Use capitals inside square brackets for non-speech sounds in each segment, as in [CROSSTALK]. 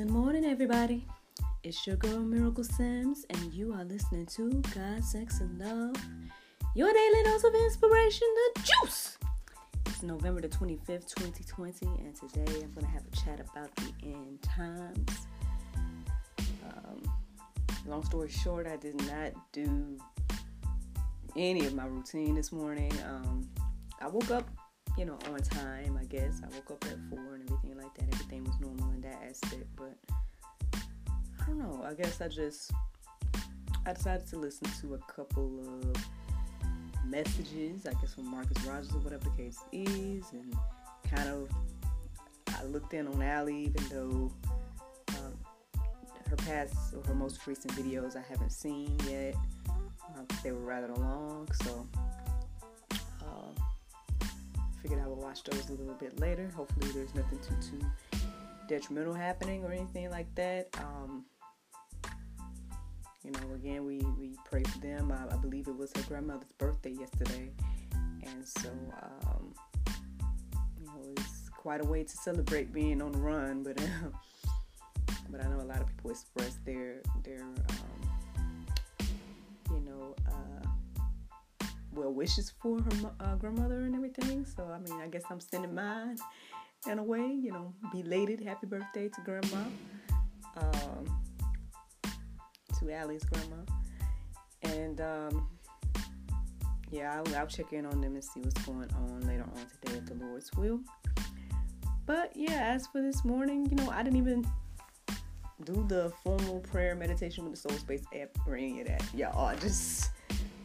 Good morning, everybody. It's your girl Miracle Sims, and you are listening to God, Sex, and Love, your daily dose of inspiration, the juice. It's November the 25th, 2020, and today I'm going to have a chat about the end times. Um, long story short, I did not do any of my routine this morning. Um, I woke up, you know, on time, I guess. I woke up at 4 and everything like that. Everything was normal that aspect, but I don't know. I guess I just I decided to listen to a couple of messages, I guess from Marcus Rogers or whatever the case is, and kind of I looked in on Allie, even though um, her past or her most recent videos I haven't seen yet. Uh, they were rather long, so uh, figured I would watch those a little bit later. Hopefully, there's nothing too too detrimental happening or anything like that. Um, you know, again, we, we pray for them. I, I, believe it was her grandmother's birthday yesterday. And so, um, you know, it's quite a way to celebrate being on the run. But, [LAUGHS] but I know a lot of people express their, their um, you know, uh, well wishes for her uh, grandmother and everything. So, I mean, I guess I'm sending mine in a way, you know, belated happy birthday to grandma. Um, to Allie's grandma. And um, yeah, I'll, I'll, check in on them and see what's going on later on today if the Lord's will. But yeah, as for this morning, you know, I didn't even do the formal prayer meditation with the Soul Space app or any of that. Yeah, I just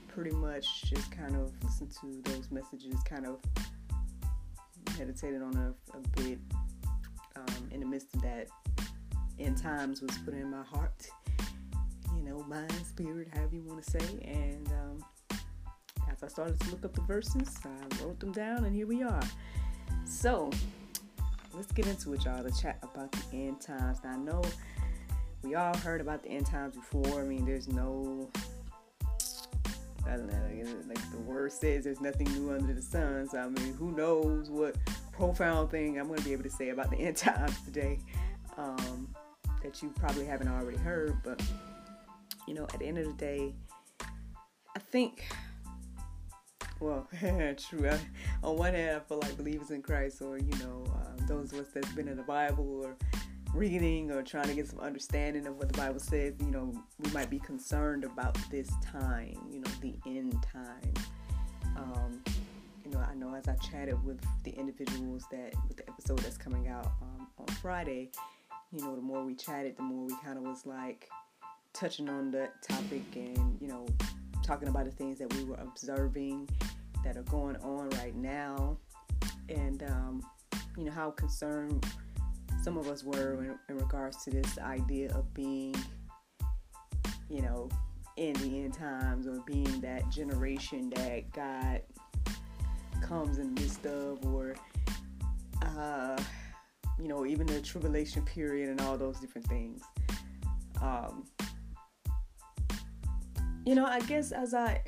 pretty much just kind of listen to those messages, kind of meditated on a, a bit um, in the midst of that end times was put in my heart you know, mind, spirit, however you want to say. And um, as I started to look up the verses, I wrote them down, and here we are. So let's get into it, y'all. the chat about the end times. Now, I know we all heard about the end times before. I mean, there's no I don't know, like the word says, there's nothing new under the sun. So I mean, who knows what profound thing I'm going to be able to say about the [LAUGHS] end times today um, that you probably haven't already heard. But you know, at the end of the day, I think, well, [LAUGHS] true. I, on one hand, I feel like believers in Christ, or you know, um, those of us that's been in the Bible or reading or trying to get some understanding of what the Bible says, you know, we might be concerned about this time, you know, the end time. Um, you know, I know as I chatted with the individuals that with the episode that's coming out um, on Friday, you know, the more we chatted, the more we kind of was like, touching on the topic and, you know, talking about the things that we were observing that are going on right now and, um, you know, how concerned some of us were in, in regards to this idea of being, you know, in the end times or being that generation that God comes in the midst of or uh, you know even the tribulation period and all those different things. Um, you know, I guess as I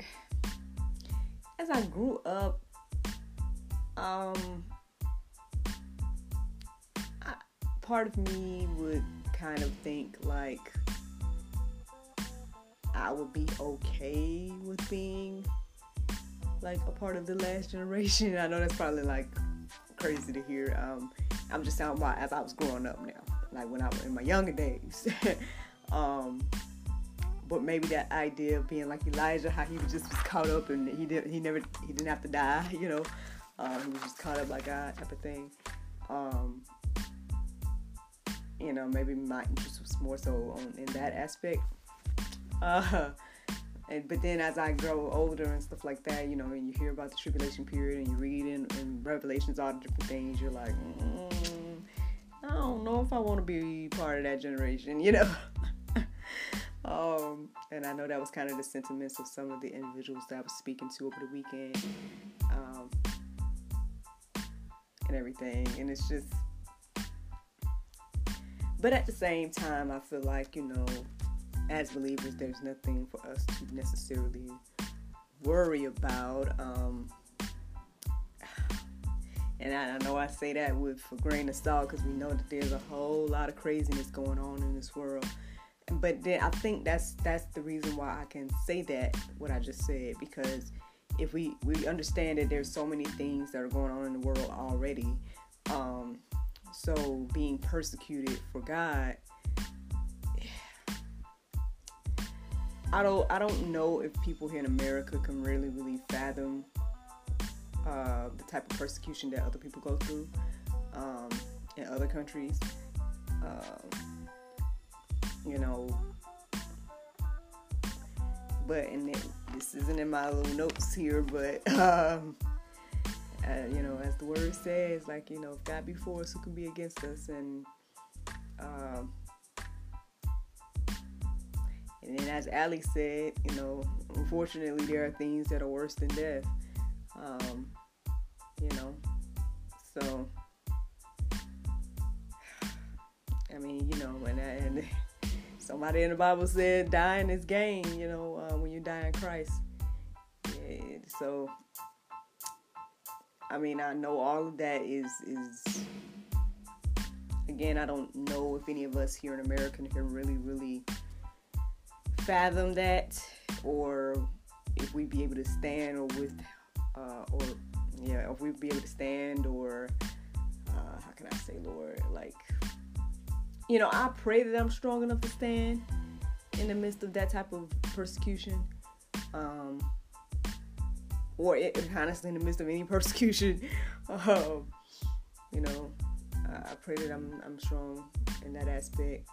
as I grew up, um, part of me would kind of think like I would be okay with being like a part of the last generation. [LAUGHS] I know that's probably like crazy to hear. Um, I'm just talking about as I was growing up now, like when I was in my younger days. [LAUGHS] um, but maybe that idea of being like Elijah, how he was just was caught up and he did he never he didn't have to die, [LAUGHS] you know, um, he was just caught up like God type of thing. Um, you know, maybe my interest was more so on in that aspect. Uh, and but then as I grow older and stuff like that, you know, and you hear about the tribulation period and you read in, in Revelations all the different things, you're like, mm, I don't know if I want to be part of that generation, you know. [LAUGHS] Um, and I know that was kind of the sentiments of some of the individuals that I was speaking to over the weekend um, and everything. And it's just, but at the same time, I feel like, you know, as believers, there's nothing for us to necessarily worry about. Um, and I, I know I say that with a grain of salt because we know that there's a whole lot of craziness going on in this world. But then I think that's that's the reason why I can say that what I just said because if we we understand that there's so many things that are going on in the world already, um, so being persecuted for God. I don't I don't know if people here in America can really really fathom uh, the type of persecution that other people go through um, in other countries. Um, you know, but and this isn't in my little notes here, but [LAUGHS] um, uh, you know, as the word says, like you know, if God be for us, who can be against us? And um, and then as Ali said, you know, unfortunately, there are things that are worse than death. Um, you know. So, [SIGHS] I mean, you know, and, and [LAUGHS] somebody in the Bible said, dying is gain, you know, uh, when you die in Christ. Yeah, so, I mean, I know all of that is, is, again, I don't know if any of us here in America can really, really fathom that or if we'd be able to stand or with, uh, or yeah, if we'd be able to stand or uh, how can I say, Lord, like, you know, I pray that I'm strong enough to stand in the midst of that type of persecution. Um, or it, honestly, in the midst of any [LAUGHS] persecution, um, you know, I pray that I'm I'm strong in that aspect.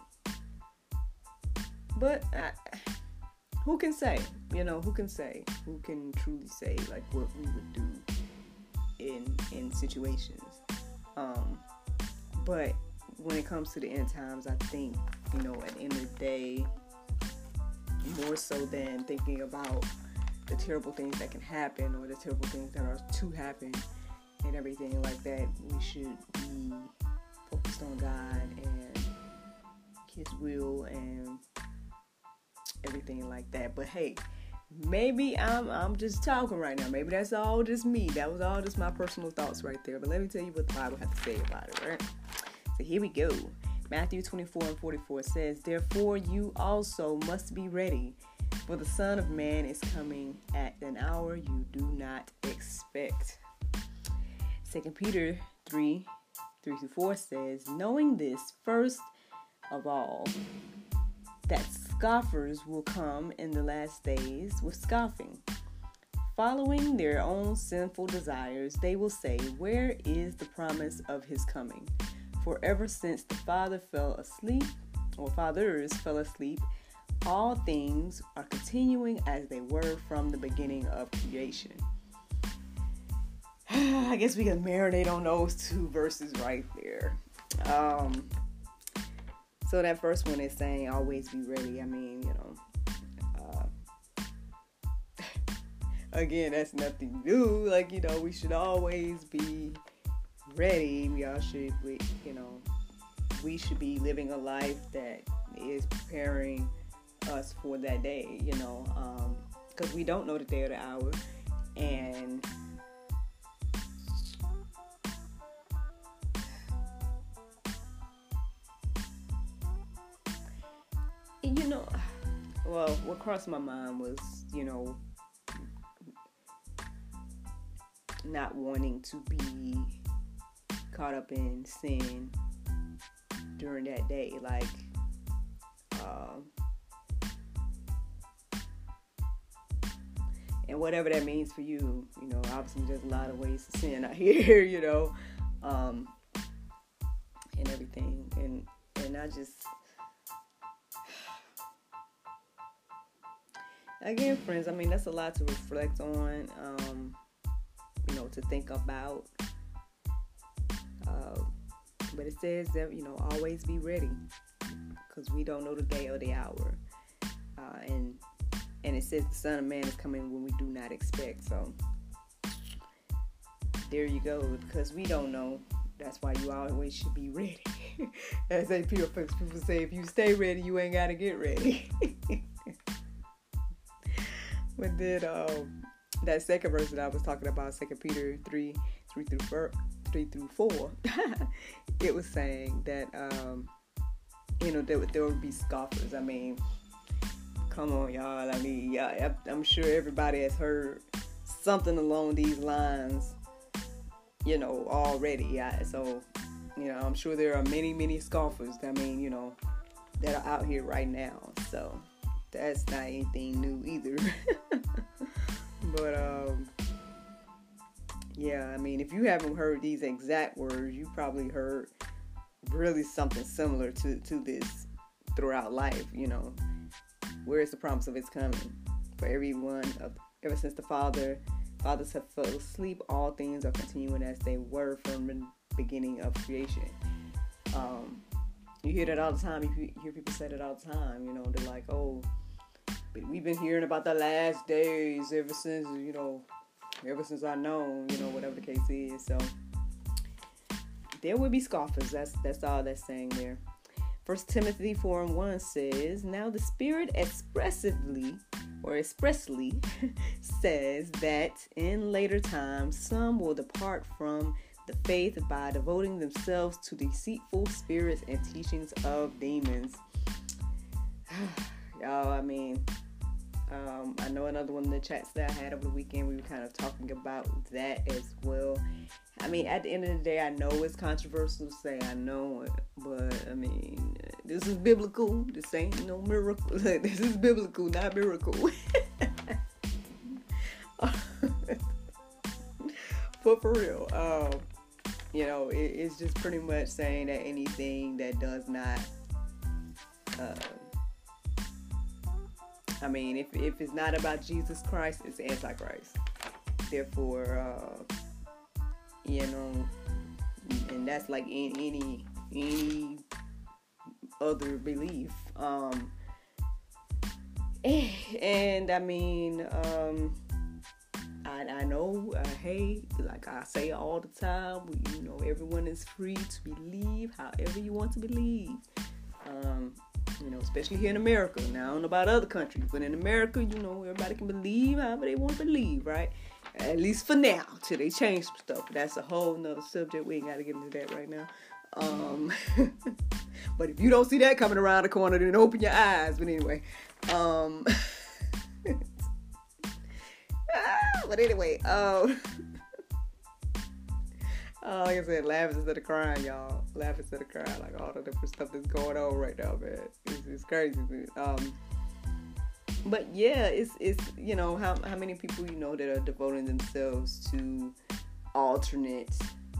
But I, who can say? You know, who can say? Who can truly say like what we would do in in situations. Um, but when it comes to the end times, I think you know at the end of the day, more so than thinking about the terrible things that can happen or the terrible things that are to happen and everything like that, we should be focused on God and His will and everything like that. But hey, maybe I'm I'm just talking right now. Maybe that's all just me. That was all just my personal thoughts right there. But let me tell you what the Bible has to say about it, right? So here we go. Matthew 24 and 44 says, Therefore you also must be ready, for the Son of Man is coming at an hour you do not expect. 2 Peter 3 3 to 4 says, Knowing this, first of all, that scoffers will come in the last days with scoffing. Following their own sinful desires, they will say, Where is the promise of his coming? For ever since the Father fell asleep, or fathers fell asleep, all things are continuing as they were from the beginning of creation. [SIGHS] I guess we can marinate on those two verses right there. Um, so that first one is saying always be ready. I mean, you know, uh, [LAUGHS] again, that's nothing new. Like you know, we should always be ready. We all should, we, you know, we should be living a life that is preparing us for that day. You know, because um, we don't know the day or the hour, and you know, well, what crossed my mind was, you know, not wanting to be caught up in sin during that day. Like, um, and whatever that means for you, you know, obviously there's a lot of ways to sin out [LAUGHS] here, you know, um, and everything. And and I just again, friends, I mean, that's a lot to reflect on, um, you know, to think about. Uh, but it says that, you know, always be ready because we don't know the day or the hour. Uh, and and it says the Son of Man is coming when we do not expect. So there you go. Because we don't know, that's why you always should be ready. [LAUGHS] As a people, people say, if you stay ready, you ain't got to get ready. [LAUGHS] But then um, that second verse that I was talking about, Second Peter 3, three through four, three through four, [LAUGHS] it was saying that um, you know there, there would be scoffers. I mean, come on, y'all. I mean, I'm sure everybody has heard something along these lines, you know, already. Yeah, so you know, I'm sure there are many, many scoffers. I mean, you know, that are out here right now. So that's not anything new either. [LAUGHS] but um yeah, I mean, if you haven't heard these exact words, you probably heard really something similar to to this throughout life, you know. Where is the promise of its coming? For everyone of ever since the Father fathers have fell asleep, all things are continuing as they were from the beginning of creation. Um, you hear that all the time. You hear people say that all the time. You know, they're like, "Oh, we've been hearing about the last days ever since you know, ever since I know, you know, whatever the case is." So there will be scoffers. That's that's all that's saying there. First Timothy 4 and 1 says, Now the Spirit expressively or expressly [LAUGHS] says that in later times some will depart from the faith by devoting themselves to deceitful spirits and teachings of demons. [SIGHS] Y'all, I mean, um, I know another one of the chats that I had over the weekend, we were kind of talking about that as well. I mean, at the end of the day, I know it's controversial to say I know it, but I mean, this is biblical. This ain't no miracle. [LAUGHS] this is biblical, not miracle. [LAUGHS] but for real, um, you know, it, it's just pretty much saying that anything that does not, uh, I mean, if, if it's not about Jesus Christ, it's Antichrist. Therefore, uh, you know, and that's like in any any other belief. Um, [LAUGHS] and I mean, um, I, I know, uh, hey, like I say all the time, you know, everyone is free to believe however you want to believe. Um, you know, especially here in America. Now, I don't know about other countries, but in America, you know, everybody can believe however they want to believe, right? At least for now, till they change some stuff. That's a whole nother subject. We ain't got to get into that right now. Um, [LAUGHS] but if you don't see that coming around the corner, then open your eyes. But anyway, um, [LAUGHS] but anyway, um, uh, [LAUGHS] like I said, laugh instead of crying, y'all. Laugh instead of crying, like all the different stuff that's going on right now, man. It's, it's crazy. Um, but yeah, it's it's you know how how many people you know that are devoting themselves to alternate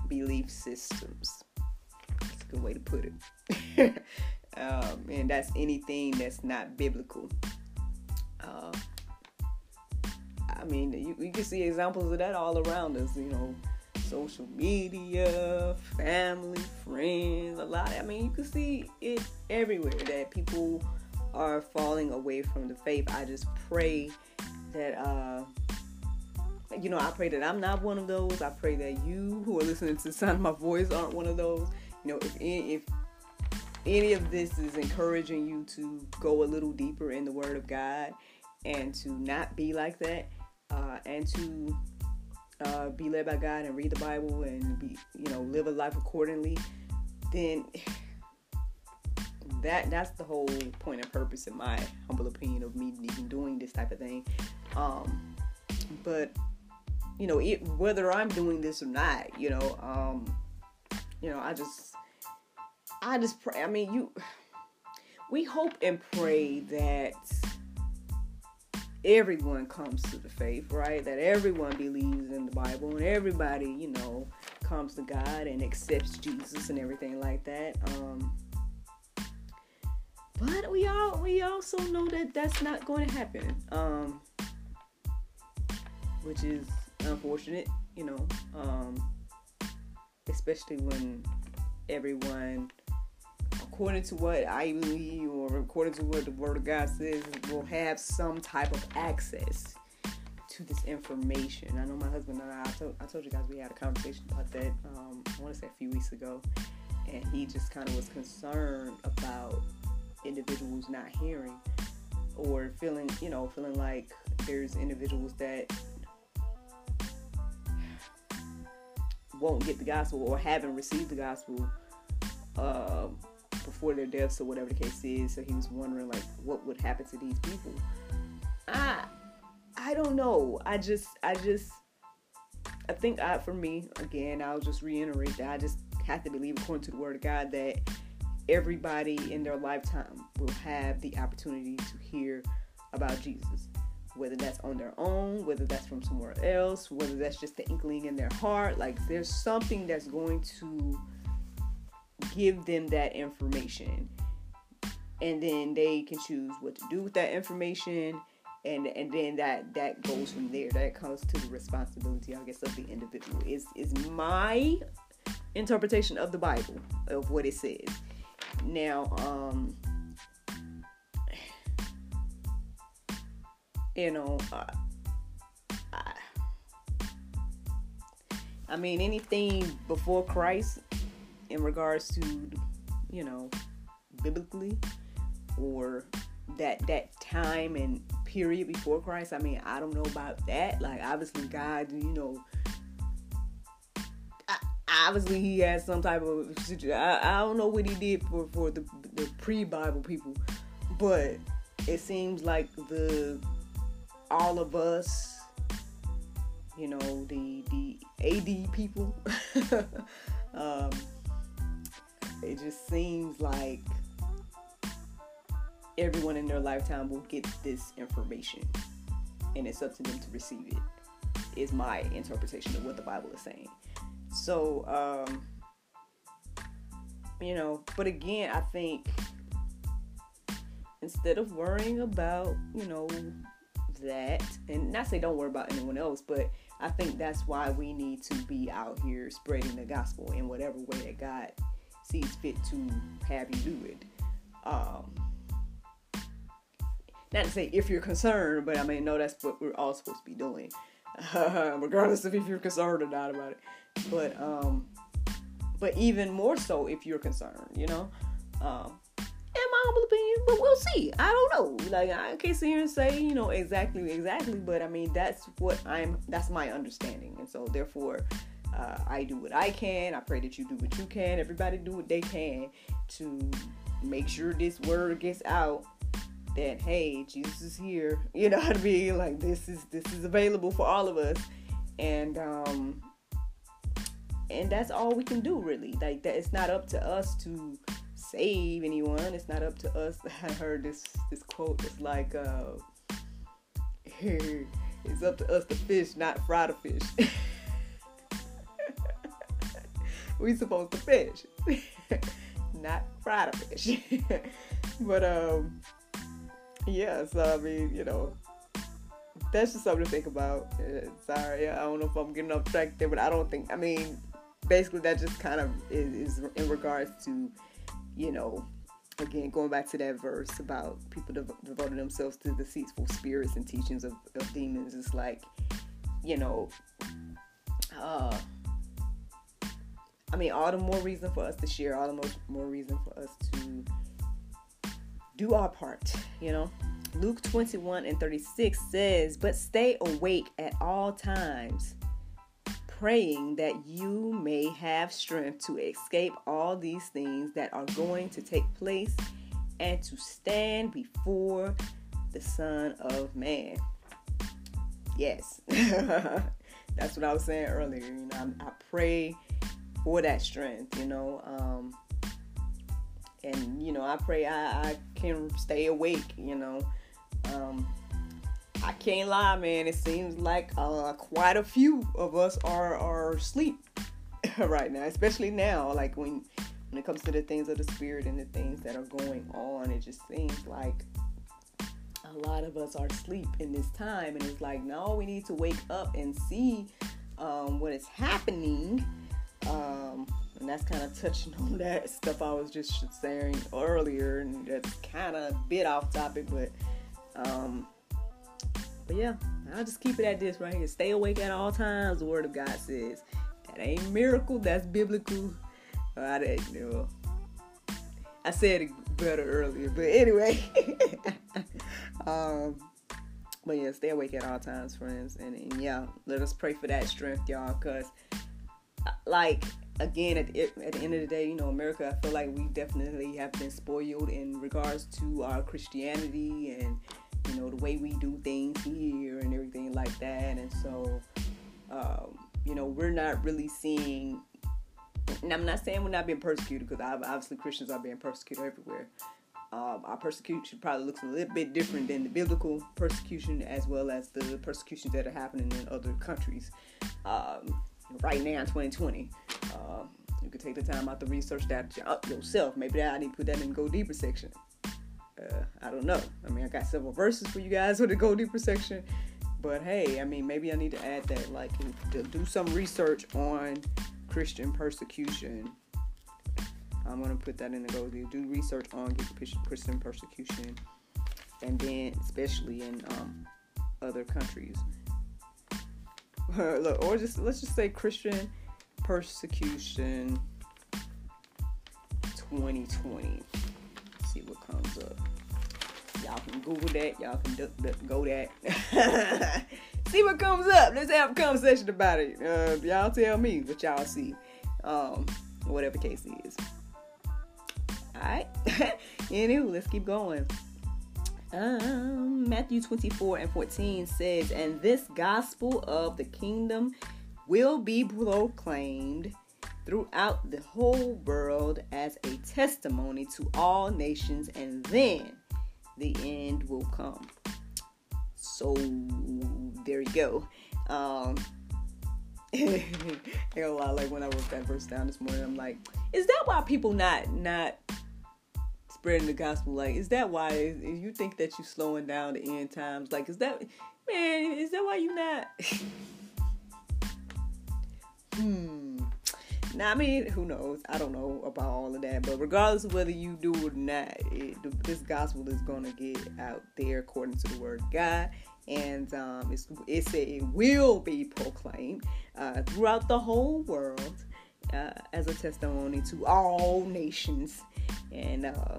belief systems. That's a good way to put it. [LAUGHS] um, and that's anything that's not biblical. Uh, I mean, you, you can see examples of that all around us. You know, social media, family, friends, a lot. I mean, you can see it everywhere that people are falling away from the faith. I just pray that, uh, you know, I pray that I'm not one of those. I pray that you who are listening to the sound of my voice aren't one of those. You know, if any, if any of this is encouraging you to go a little deeper in the Word of God and to not be like that, uh, and to uh, be led by God and read the Bible and be, you know, live a life accordingly, then that that's the whole point and purpose, in my humble opinion, of me even doing this type of thing. Um, but you know, it, whether I'm doing this or not, you know, um, you know, I just, I just pray. I mean, you, we hope and pray that everyone comes to the faith, right? That everyone believes in the Bible and everybody, you know, comes to God and accepts Jesus and everything like that. Um, but we all we also know that that's not going to happen, um, which is unfortunate, you know, um, especially when everyone according to what I believe or according to what the Word of God says, will have some type of access to this information. I know my husband and I, I told, I told you guys we had a conversation about that, um, I want to say a few weeks ago, and he just kind of was concerned about individuals not hearing or feeling, you know, feeling like there's individuals that won't get the gospel or haven't received the gospel uh, before their deaths or whatever the case is. So he was wondering like what would happen to these people. I I don't know. I just I just I think I for me again I'll just reiterate that I just have to believe according to the word of God that everybody in their lifetime will have the opportunity to hear about Jesus. Whether that's on their own, whether that's from somewhere else, whether that's just the inkling in their heart, like there's something that's going to give them that information. And then they can choose what to do with that information and and then that that goes from there. That comes to the responsibility, I guess, of the individual. Is is my interpretation of the Bible of what it says. Now, um, you know, uh, I, I mean, anything before Christ in regards to, you know, biblically or that that time and period before Christ. I mean, I don't know about that. Like, obviously, God, you know, obviously he has some type of I, I don't know what he did for for the, the pre-bible people but it seems like the all of us you know the the ad people [LAUGHS] um it just seems like everyone in their lifetime will get this information and it's up to them to receive it is my interpretation of what the bible is saying so, um, you know, but again, I think instead of worrying about, you know, that, and not say don't worry about anyone else, but I think that's why we need to be out here spreading the gospel in whatever way that God sees fit to have you do it. Um, not to say if you're concerned, but I mean, no, that's what we're all supposed to be doing, [LAUGHS] regardless of if you're concerned or not about it but um, but even more so if you're concerned, you know. Um, in my humble opinion, but we'll see. I don't know. Like I can't sit here and say, you know, exactly, exactly. But I mean, that's what I'm. That's my understanding, and so therefore, uh, I do what I can. I pray that you do what you can. Everybody do what they can to make sure this word gets out. That hey, Jesus is here. [LAUGHS] You know what I mean? Like this is this is available for all of us, and um, and that's all we can do really like that it's not up to us to save anyone it's not up to us [LAUGHS] i heard this this quote it's like uh [LAUGHS] it's up to us to fish not fry the fish [LAUGHS] we supposed to fish not fry the fish but um yeah so i mean you know that's just something to think about. Uh, sorry, I don't know if I'm getting off track there, but I don't think. I mean, basically that just kind of is, is in regards to you know again going back to that verse about people dev- devoting themselves to deceitful spirits and teachings of, of demons. It's like you know uh i mean all the more reason for us to share all the more, more reason for us to do our part you know? Luke 21 and 36 says but stay awake at all times praying that you may have strength to escape all these things that are going to take place and to stand before the Son of Man. Yes, [LAUGHS] that's what I was saying earlier. You know, I, I pray for that strength. You know, um, and you know, I pray I, I can stay awake. You know, um, I can't lie, man. It seems like uh, quite a few of us are are asleep [LAUGHS] right now, especially now. Like when when it comes to the things of the spirit and the things that are going on, it just seems like a lot of us are asleep in this time, and it's like, no, we need to wake up and see um, what is happening. Um, and that's kind of touching [LAUGHS] on that stuff I was just saying earlier, and that's kind of a bit off topic, but um, but yeah, I'll just keep it at this right here. Stay awake at all times, the word of God says. That ain't miracle, that's biblical. I didn't know. I said it better earlier, but anyway. [LAUGHS] um, but yeah, stay awake at all times, friends. And, and, yeah, let us pray for that strength, y'all, because like again at the, at the end of the day, you know, America, I feel like we definitely have been spoiled in regards to our Christianity and you know the way we do things here and everything like that. And so, um, you know, we're not really seeing. And I'm not saying we're not being persecuted because obviously Christians are being persecuted everywhere. Um, our persecution probably looks a little bit different than the biblical persecution, as well as the persecutions that are happening in other countries. Um, right now in 2020. Uh, you could take the time out to research that yourself. Maybe I need to put that in the go deeper section. Uh, I don't know. I mean, I got several verses for you guys for the go deeper section, but hey, I mean, maybe I need to add that, like, do some research on Christian persecution. I'm gonna put that in the go deeper. Do research on Christian persecution, and then especially in um, other countries. [LAUGHS] look, or just let's just say Christian persecution 2020. See what comes up. Y'all can Google that. Y'all can duck, duck, go that. [LAUGHS] see what comes up. Let's have a conversation about it. Uh, y'all tell me what y'all see. Um, whatever case is. All right. [LAUGHS] Anywho, let's keep going. Um, Matthew 24 and 14 says, And this gospel of the kingdom will be proclaimed throughout the whole world as a testimony to all nations, and then the end will come. So there you go. Um, [LAUGHS] I a lot like when I wrote that verse down this morning, I'm like, is that why people not not spreading the gospel. Like, is that why you think that you're slowing down the end times? Like, is that man? Is that why you not? [LAUGHS] hmm. Now, I mean, who knows? I don't know about all of that, but regardless of whether you do or not, it, this gospel is gonna get out there according to the word of God, and um, it said it will be proclaimed uh, throughout the whole world uh, as a testimony to all nations, and uh,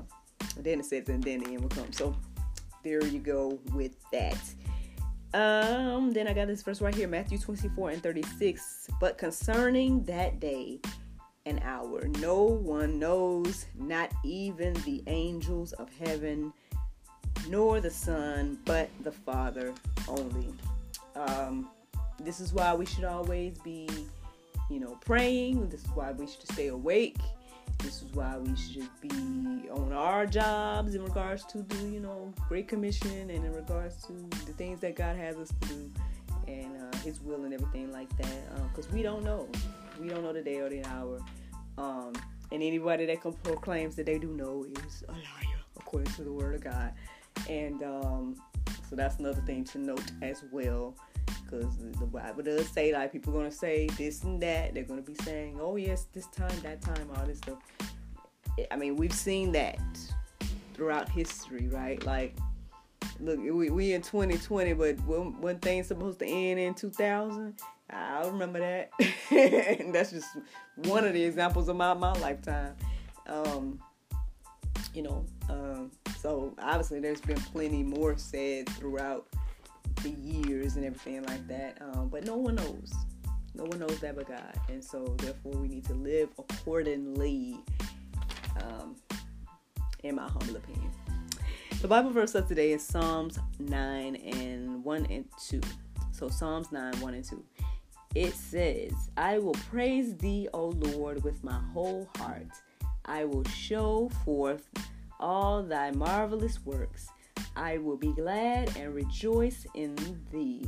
then it says, and then the end will come. So there you go with that. Um, then I got this verse right here, Matthew 24 and 36. But concerning that day and hour, no one knows, not even the angels of heaven, nor the Son, but the Father only. Um, this is why we should always be, you know, praying. This is why we should stay awake this is why we should be on our jobs in regards to the, you know, Great Commission and in regards to the things that God has us to do and uh, His will and everything like that. Because um, we don't know. We don't know the day or the hour. Um, and anybody that can proclaims that they do know is a liar, according to the Word of God. And um, so that's another thing to note as well because the Bible does say like people gonna say this and that. They're gonna be saying, "Oh yes, this time, that time, all this stuff." I mean, we've seen that throughout history, right? Like, look, we, we in 2020, but when, when things supposed to end in 2000, I remember that. [LAUGHS] and that's just one of the examples of my my lifetime. Um, you know, um, so obviously there's been plenty more said throughout the years and everything like that. Um, but no one knows. No one knows that but God. And so, therefore, we need to live accordingly, um, in my humble opinion. The Bible verse of today is Psalms 9 and 1 and 2. So, Psalms 9, 1 and 2. It says, I will praise thee, O Lord, with my whole heart. I will show forth all thy marvelous works. I will be glad and rejoice in thee.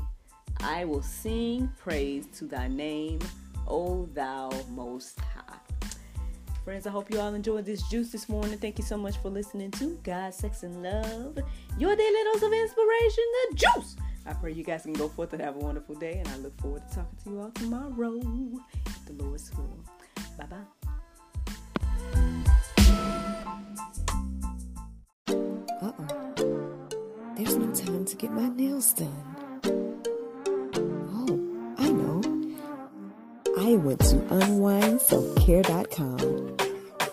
I will sing praise to thy name, O thou most high. Friends, I hope you all enjoyed this juice this morning. Thank you so much for listening to God, Sex, and Love, your daily dose of inspiration, the juice. I pray you guys can go forth and have a wonderful day, and I look forward to talking to you all tomorrow. The Lord's will. Bye bye. To get my nails done. Oh, I know. I went to unwindselfcare.com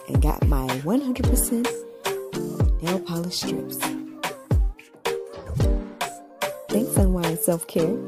and got my 100% nail polish strips. Thanks, Unwind Self Care.